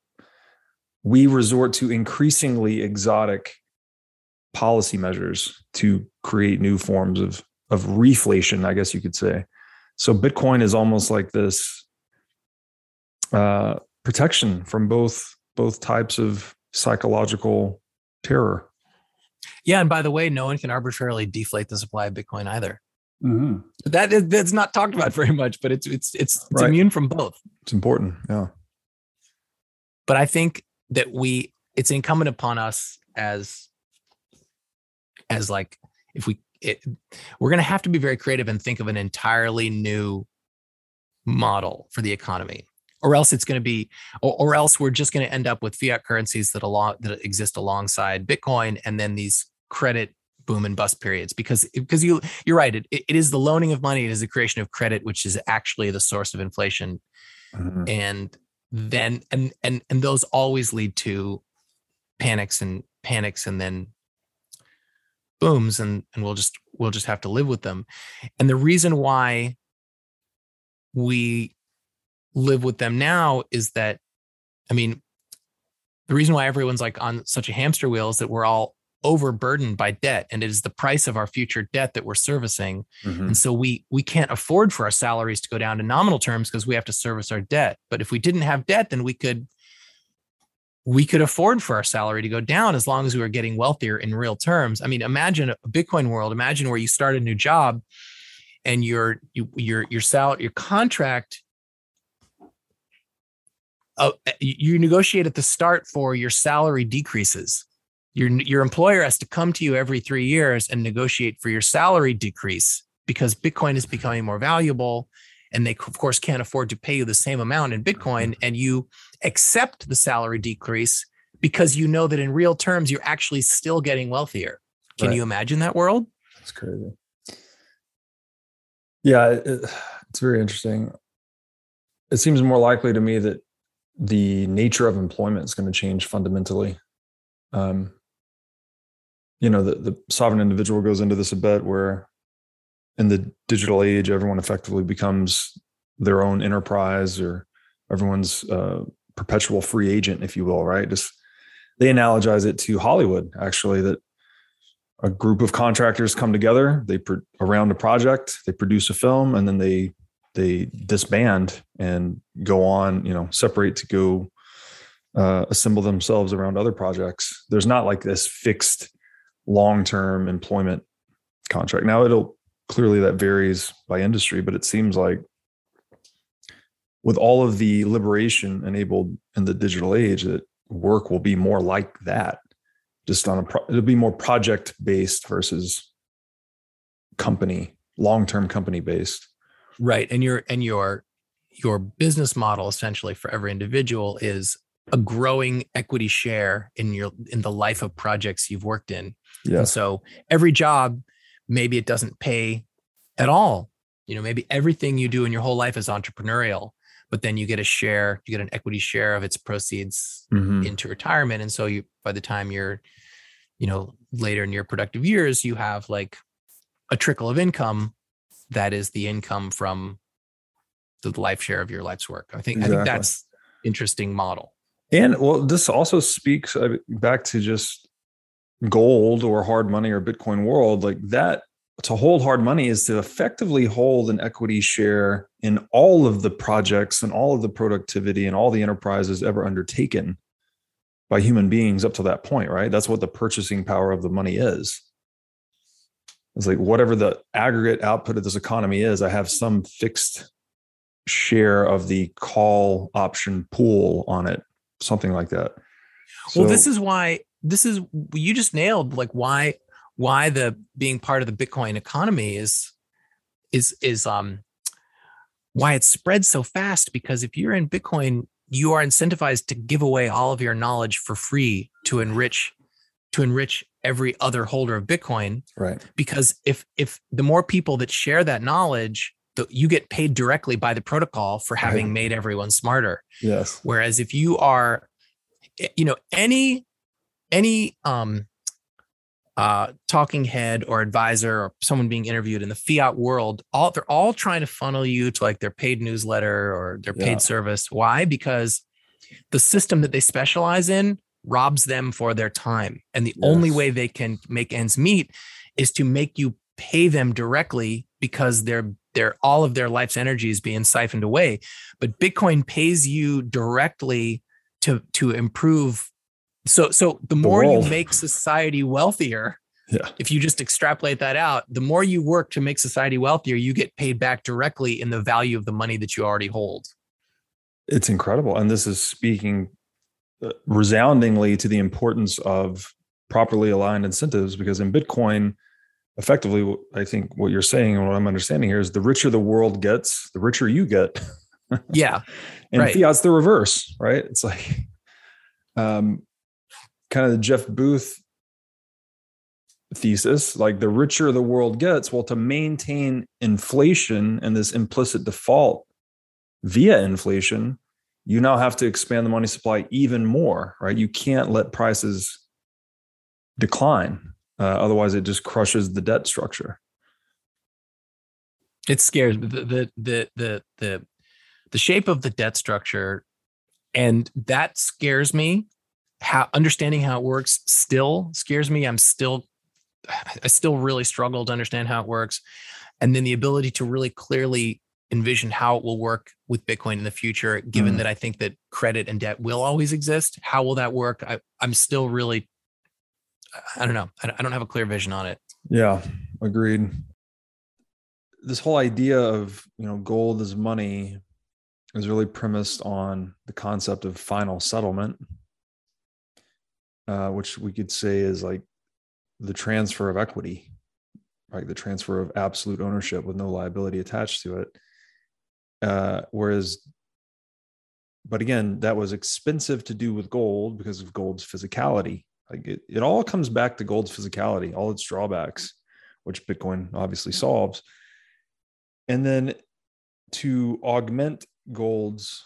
we resort to increasingly exotic policy measures to create new forms of of reflation i guess you could say so bitcoin is almost like this uh, protection from both both types of psychological terror yeah and by the way no one can arbitrarily deflate the supply of bitcoin either mm-hmm. that is that's not talked about very much but it's it's it's, it's right. immune from both it's important yeah but i think that we it's incumbent upon us as as like if we it, we're going to have to be very creative and think of an entirely new model for the economy or else it's going to be or, or else we're just going to end up with fiat currencies that along that exist alongside bitcoin and then these credit boom and bust periods. Because because you you're right it, it is the loaning of money it is the creation of credit which is actually the source of inflation. Mm-hmm. and then and and and those always lead to panics and panics and then booms and and we'll just we'll just have to live with them. And the reason why we live with them now is that i mean the reason why everyone's like on such a hamster wheel is that we're all overburdened by debt and it is the price of our future debt that we're servicing. Mm-hmm. and so we we can't afford for our salaries to go down to nominal terms because we have to service our debt. But if we didn't have debt then we could we could afford for our salary to go down as long as we were getting wealthier in real terms. I mean imagine a bitcoin world. Imagine where you start a new job and your your your salary your contract uh, you negotiate at the start for your salary decreases your your employer has to come to you every three years and negotiate for your salary decrease because Bitcoin is becoming more valuable, and they of course can't afford to pay you the same amount in Bitcoin, mm-hmm. and you accept the salary decrease because you know that in real terms you're actually still getting wealthier. Can right. you imagine that world? That's crazy. Yeah, it, it's very interesting. It seems more likely to me that the nature of employment is going to change fundamentally. Um, you know the, the sovereign individual goes into this a bit where in the digital age everyone effectively becomes their own enterprise or everyone's uh, perpetual free agent if you will right just they analogize it to hollywood actually that a group of contractors come together they pr- around a project they produce a film and then they they disband and go on you know separate to go uh, assemble themselves around other projects. There's not like this fixed long-term employment contract. Now it'll clearly that varies by industry, but it seems like with all of the liberation enabled in the digital age that work will be more like that. Just on a pro- it'll be more project based versus company long-term company based right and your and your your business model essentially for every individual is a growing equity share in your in the life of projects you've worked in yeah. And so every job, maybe it doesn't pay at all. You know, maybe everything you do in your whole life is entrepreneurial, but then you get a share, you get an equity share of its proceeds mm-hmm. into retirement. And so you, by the time you're, you know, later in your productive years, you have like a trickle of income that is the income from the life share of your life's work. I think, exactly. I think that's interesting model. And well, this also speaks uh, back to just gold or hard money or Bitcoin world, like that to hold hard money is to effectively hold an equity share in all of the projects and all of the productivity and all the enterprises ever undertaken by human beings up to that point, right? That's what the purchasing power of the money is. It's like whatever the aggregate output of this economy is, I have some fixed share of the call option pool on it, something like that. So, well, this is why this is you just nailed like why why the being part of the Bitcoin economy is is is um why it spreads so fast because if you're in Bitcoin, you are incentivized to give away all of your knowledge for free to enrich to enrich every other holder of Bitcoin. Right. Because if if the more people that share that knowledge, the, you get paid directly by the protocol for having right. made everyone smarter. Yes. Whereas if you are, you know, any any um uh, talking head or advisor or someone being interviewed in the fiat world, all they're all trying to funnel you to like their paid newsletter or their paid yeah. service. Why? Because the system that they specialize in robs them for their time. And the yes. only way they can make ends meet is to make you pay them directly because they're they're all of their life's energy is being siphoned away. But Bitcoin pays you directly to to improve so so the more the you make society wealthier, yeah. if you just extrapolate that out, the more you work to make society wealthier, you get paid back directly in the value of the money that you already hold. It's incredible. And this is speaking resoundingly to the importance of properly aligned incentives because in Bitcoin, effectively, I think what you're saying and what I'm understanding here is the richer the world gets, the richer you get. yeah. and right. fiat's the reverse, right? It's like, um, kind of the Jeff Booth thesis like the richer the world gets well to maintain inflation and this implicit default via inflation you now have to expand the money supply even more right you can't let prices decline uh, otherwise it just crushes the debt structure it scares the the the the the, the shape of the debt structure and that scares me how understanding how it works still scares me. I'm still, I still really struggle to understand how it works. And then the ability to really clearly envision how it will work with Bitcoin in the future, given mm. that I think that credit and debt will always exist. How will that work? I, I'm still really, I don't know. I don't have a clear vision on it. Yeah, agreed. This whole idea of, you know, gold as money is really premised on the concept of final settlement uh, which we could say is like the transfer of equity, right? The transfer of absolute ownership with no liability attached to it. Uh, whereas, but again, that was expensive to do with gold because of gold's physicality. Like it, it all comes back to gold's physicality, all its drawbacks, which Bitcoin obviously solves. And then to augment gold's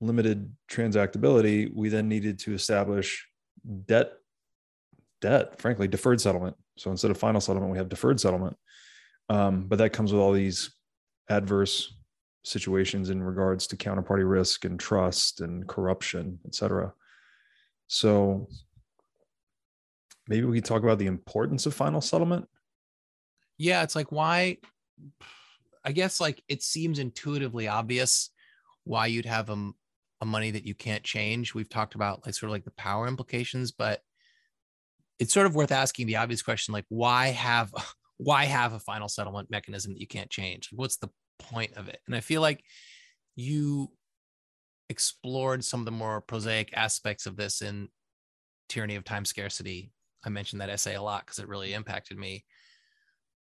limited transactability, we then needed to establish debt debt frankly deferred settlement so instead of final settlement we have deferred settlement um, but that comes with all these adverse situations in regards to counterparty risk and trust and corruption et cetera so maybe we could talk about the importance of final settlement yeah it's like why i guess like it seems intuitively obvious why you'd have a a money that you can't change. We've talked about like sort of like the power implications, but it's sort of worth asking the obvious question like why have why have a final settlement mechanism that you can't change? What's the point of it? And I feel like you explored some of the more prosaic aspects of this in Tyranny of Time Scarcity. I mentioned that essay a lot because it really impacted me.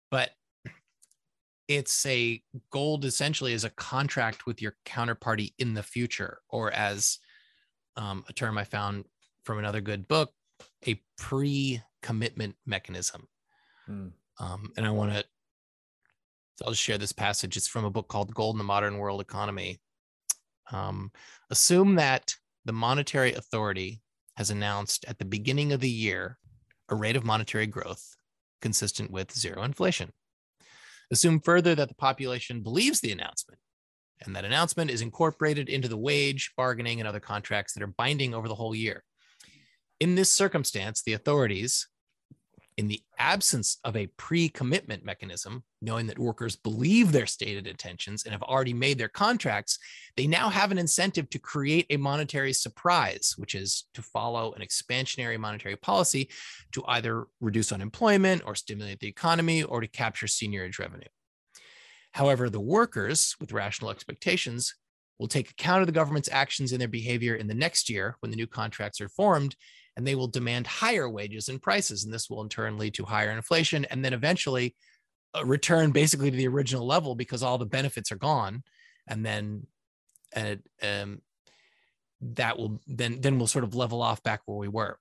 But it's a gold essentially is a contract with your counterparty in the future, or as um, a term I found from another good book, a pre-commitment mechanism. Hmm. Um, and I want to, I'll just share this passage. It's from a book called Gold in the Modern World Economy. Um, assume that the monetary authority has announced at the beginning of the year a rate of monetary growth consistent with zero inflation. Assume further that the population believes the announcement and that announcement is incorporated into the wage, bargaining, and other contracts that are binding over the whole year. In this circumstance, the authorities in the absence of a pre commitment mechanism, knowing that workers believe their stated intentions and have already made their contracts, they now have an incentive to create a monetary surprise, which is to follow an expansionary monetary policy to either reduce unemployment or stimulate the economy or to capture seigniorage revenue. However, the workers with rational expectations will take account of the government's actions and their behavior in the next year when the new contracts are formed and they will demand higher wages and prices. And this will in turn lead to higher inflation and then eventually uh, return basically to the original level because all the benefits are gone. And then uh, um, that will then then we'll sort of level off back where we were.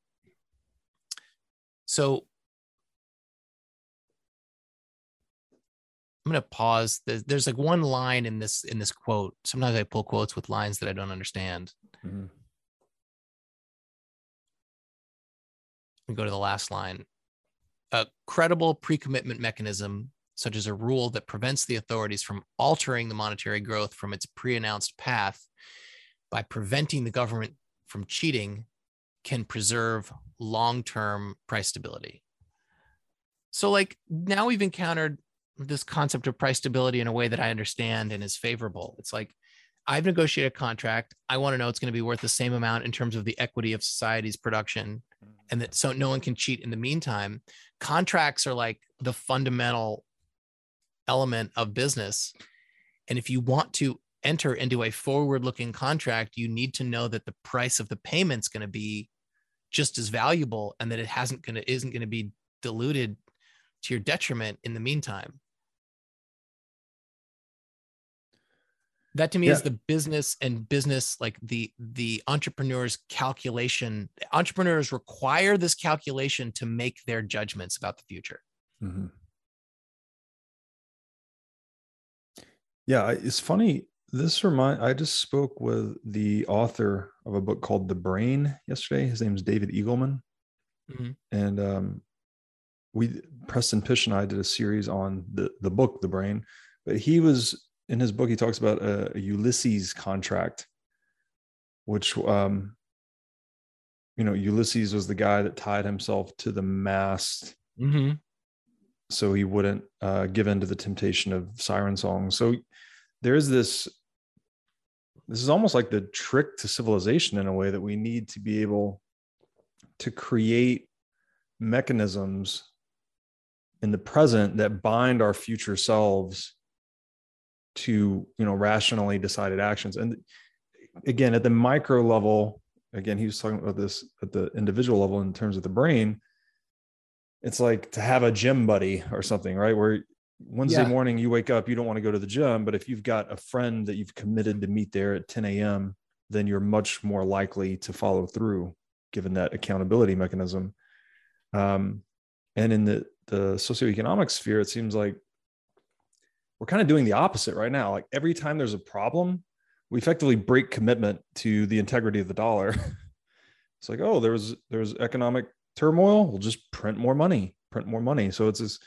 So I'm going to pause. There's, there's, like one line in this in this quote. Sometimes I pull quotes with lines that I don't understand. Mm-hmm. Go to the last line. a credible pre-commitment mechanism such as a rule that prevents the authorities from altering the monetary growth from its pre-announced path by preventing the government from cheating can preserve long-term price stability so like now we've encountered this concept of price stability in a way that i understand and is favorable it's like I've negotiated a contract. I want to know it's going to be worth the same amount in terms of the equity of society's production, mm. And that so no one can cheat in the meantime. Contracts are like the fundamental element of business. And if you want to enter into a forward looking contract, you need to know that the price of the payment's going to be just as valuable and that it hasn't going to isn't going to be diluted to your detriment in the meantime. That to me yeah. is the business and business like the the entrepreneur's calculation entrepreneurs require this calculation to make their judgments about the future mm-hmm. yeah it's funny this remind i just spoke with the author of a book called the brain yesterday his name is david eagleman mm-hmm. and um, we preston Pysh and i did a series on the the book the brain but he was in his book, he talks about a, a Ulysses contract, which, um, you know, Ulysses was the guy that tied himself to the mast mm-hmm. so he wouldn't uh, give in to the temptation of siren song. So there's this. This is almost like the trick to civilization in a way that we need to be able to create mechanisms in the present that bind our future selves to you know rationally decided actions. And again at the micro level again he was talking about this at the individual level in terms of the brain. It's like to have a gym buddy or something right? Where wednesday yeah. morning you wake up you don't want to go to the gym but if you've got a friend that you've committed to meet there at 10 a.m then you're much more likely to follow through given that accountability mechanism. Um, and in the the socioeconomic sphere it seems like we're kind of doing the opposite right now. Like every time there's a problem, we effectively break commitment to the integrity of the dollar. it's like, oh, there was there's economic turmoil. We'll just print more money, print more money. So it's this,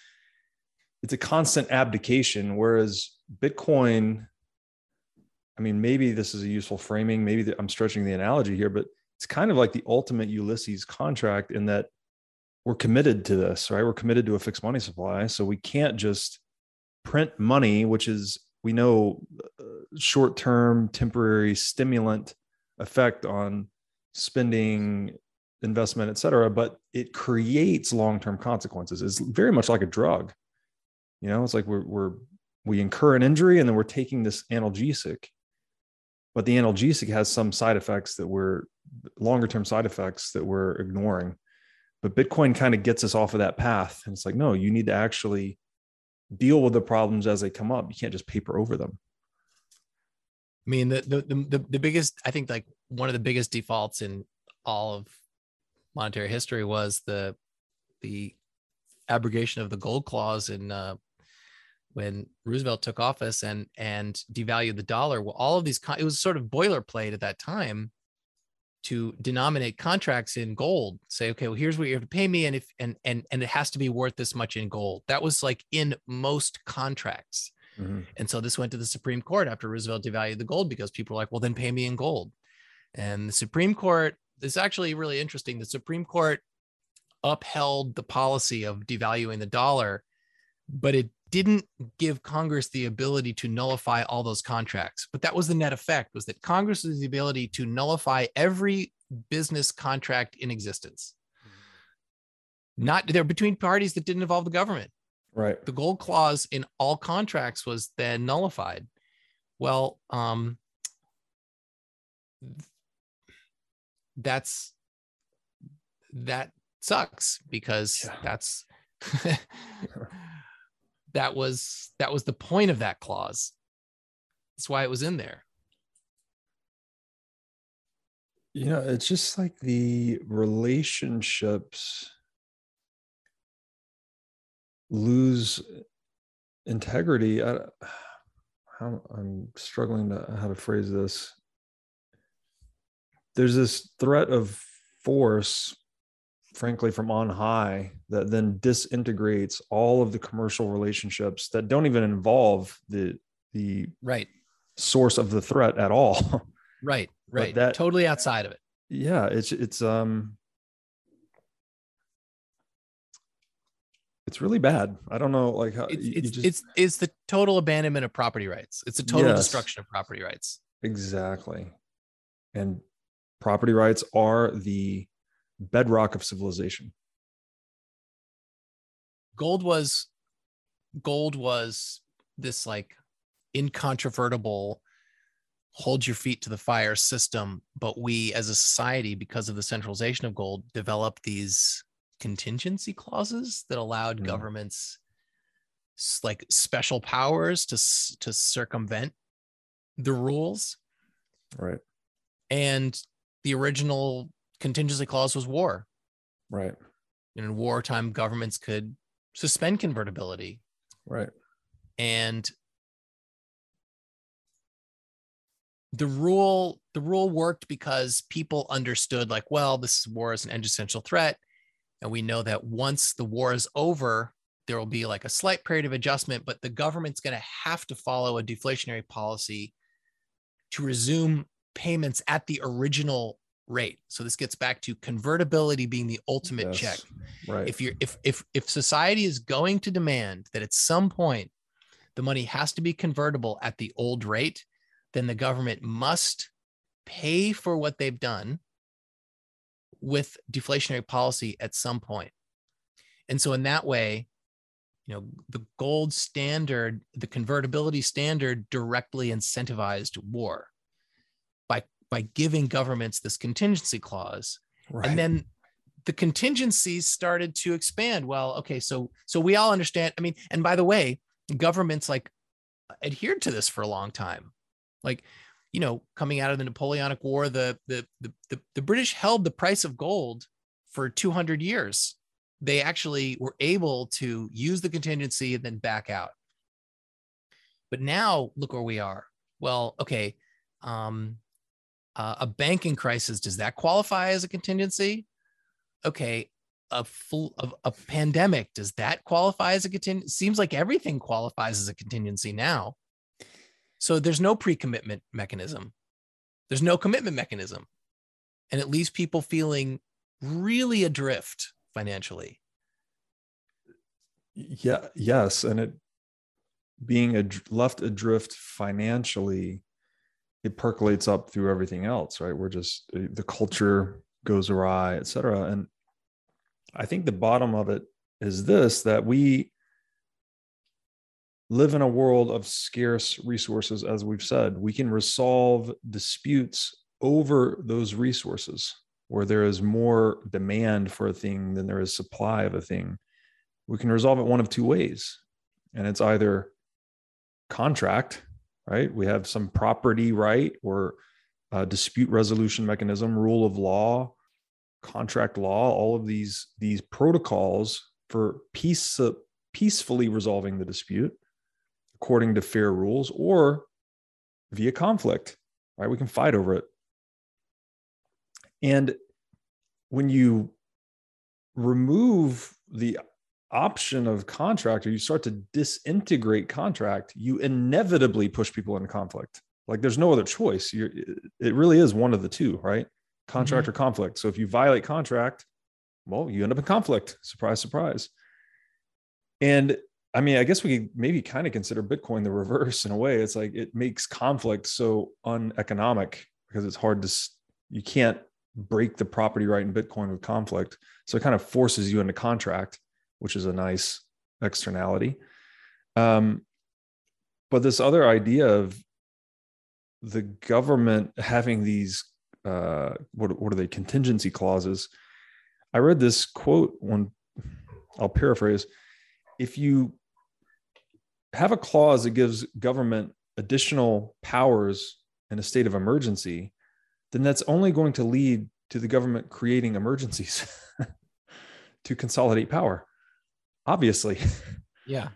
it's a constant abdication. Whereas Bitcoin, I mean, maybe this is a useful framing. Maybe I'm stretching the analogy here, but it's kind of like the ultimate Ulysses contract in that we're committed to this, right? We're committed to a fixed money supply. So we can't just print money, which is we know uh, short-term temporary stimulant effect on spending investment et cetera but it creates long-term consequences. It's very much like a drug. You know it's like we're, we're we incur an injury and then we're taking this analgesic but the analgesic has some side effects that we're longer term side effects that we're ignoring. But bitcoin kind of gets us off of that path and it's like no you need to actually deal with the problems as they come up. You can't just paper over them. I mean, the, the the the biggest, I think, like one of the biggest defaults in all of monetary history was the the abrogation of the gold clause in uh, when Roosevelt took office and and devalued the dollar. Well, all of these it was sort of boilerplate at that time to denominate contracts in gold say okay well here's what you have to pay me and if and and and it has to be worth this much in gold. That was like in most contracts. Mm-hmm. and so this went to the supreme court after roosevelt devalued the gold because people were like well then pay me in gold. And the supreme court is actually really interesting. The supreme court upheld the policy of devaluing the dollar but it didn't give Congress the ability to nullify all those contracts. But that was the net effect was that Congress has the ability to nullify every business contract in existence. Not they're between parties that didn't involve the government. Right. The gold clause in all contracts was then nullified. Well, um, that's that sucks because yeah. that's that was that was the point of that clause. That's why it was in there. You know it's just like the relationships lose integrity. I, i'm struggling to how to phrase this. There's this threat of force frankly from on high that then disintegrates all of the commercial relationships that don't even involve the the right. source of the threat at all. Right right. that totally outside of it. Yeah it's it's um it's really bad. I don't know like how it's it's, just, it's, it's the total abandonment of property rights. It's a total yes, destruction of property rights. Exactly. And property rights are the bedrock of civilization. Gold was gold was this like incontrovertible hold your feet to the fire system but we as a society because of the centralization of gold developed these contingency clauses that allowed mm. governments like special powers to to circumvent the rules right and the original contingency clause was war. Right. And in wartime, governments could suspend convertibility. Right. And the rule the rule worked because people understood like well this is war is an existential threat and we know that once the war is over there will be like a slight period of adjustment but the government's going to have to follow a deflationary policy to resume payments at the original rate. So this gets back to convertibility being the ultimate yes, check. Right. If you're if if if society is going to demand that at some point the money has to be convertible at the old rate, then the government must pay for what they've done with deflationary policy at some point. And so in that way, you know, the gold standard, the convertibility standard directly incentivized war by giving governments this contingency clause. Right. And then the contingencies started to expand. Well, okay, so so we all understand. I mean, and by the way, governments like adhered to this for a long time. Like, you know, coming out of the Napoleonic War, the the the the, the British held the price of gold for 200 years. They actually were able to use the contingency and then back out. But now look where we are. Well, okay, um, uh, a banking crisis, does that qualify as a contingency? Okay, a full of a pandemic, does that qualify as a contingency? Seems like everything qualifies as a contingency now. So there's no pre-commitment mechanism. There's no commitment mechanism. And it leaves people feeling really adrift financially. Yeah, yes. And it being ad- left adrift financially it percolates up through everything else, right? We're just uh, the culture goes awry, et cetera. And I think the bottom of it is this that we live in a world of scarce resources, as we've said. We can resolve disputes over those resources where there is more demand for a thing than there is supply of a thing. We can resolve it one of two ways. And it's either contract, right? We have some property right or dispute resolution mechanism, rule of law, contract law, all of these these protocols for peace uh, peacefully resolving the dispute according to fair rules or via conflict, right? We can fight over it. And when you remove the option of contract or you start to disintegrate contract, you inevitably push people into conflict. Like there's no other choice. You're, it really is one of the two, right? Contract mm-hmm. or conflict. So if you violate contract, well, you end up in conflict. Surprise, surprise. And I mean, I guess we could maybe kind of consider Bitcoin the reverse in a way. It's like it makes conflict so uneconomic because it's hard to, you can't break the property right in Bitcoin with conflict. So it kind of forces you into contract which is a nice externality. Um, but this other idea of the government having these uh, what what are they contingency clauses? I read this quote one. I'll paraphrase. If you have a clause that gives government additional powers in a state of emergency, then that's only going to lead to the government creating emergencies to consolidate power obviously. Yeah.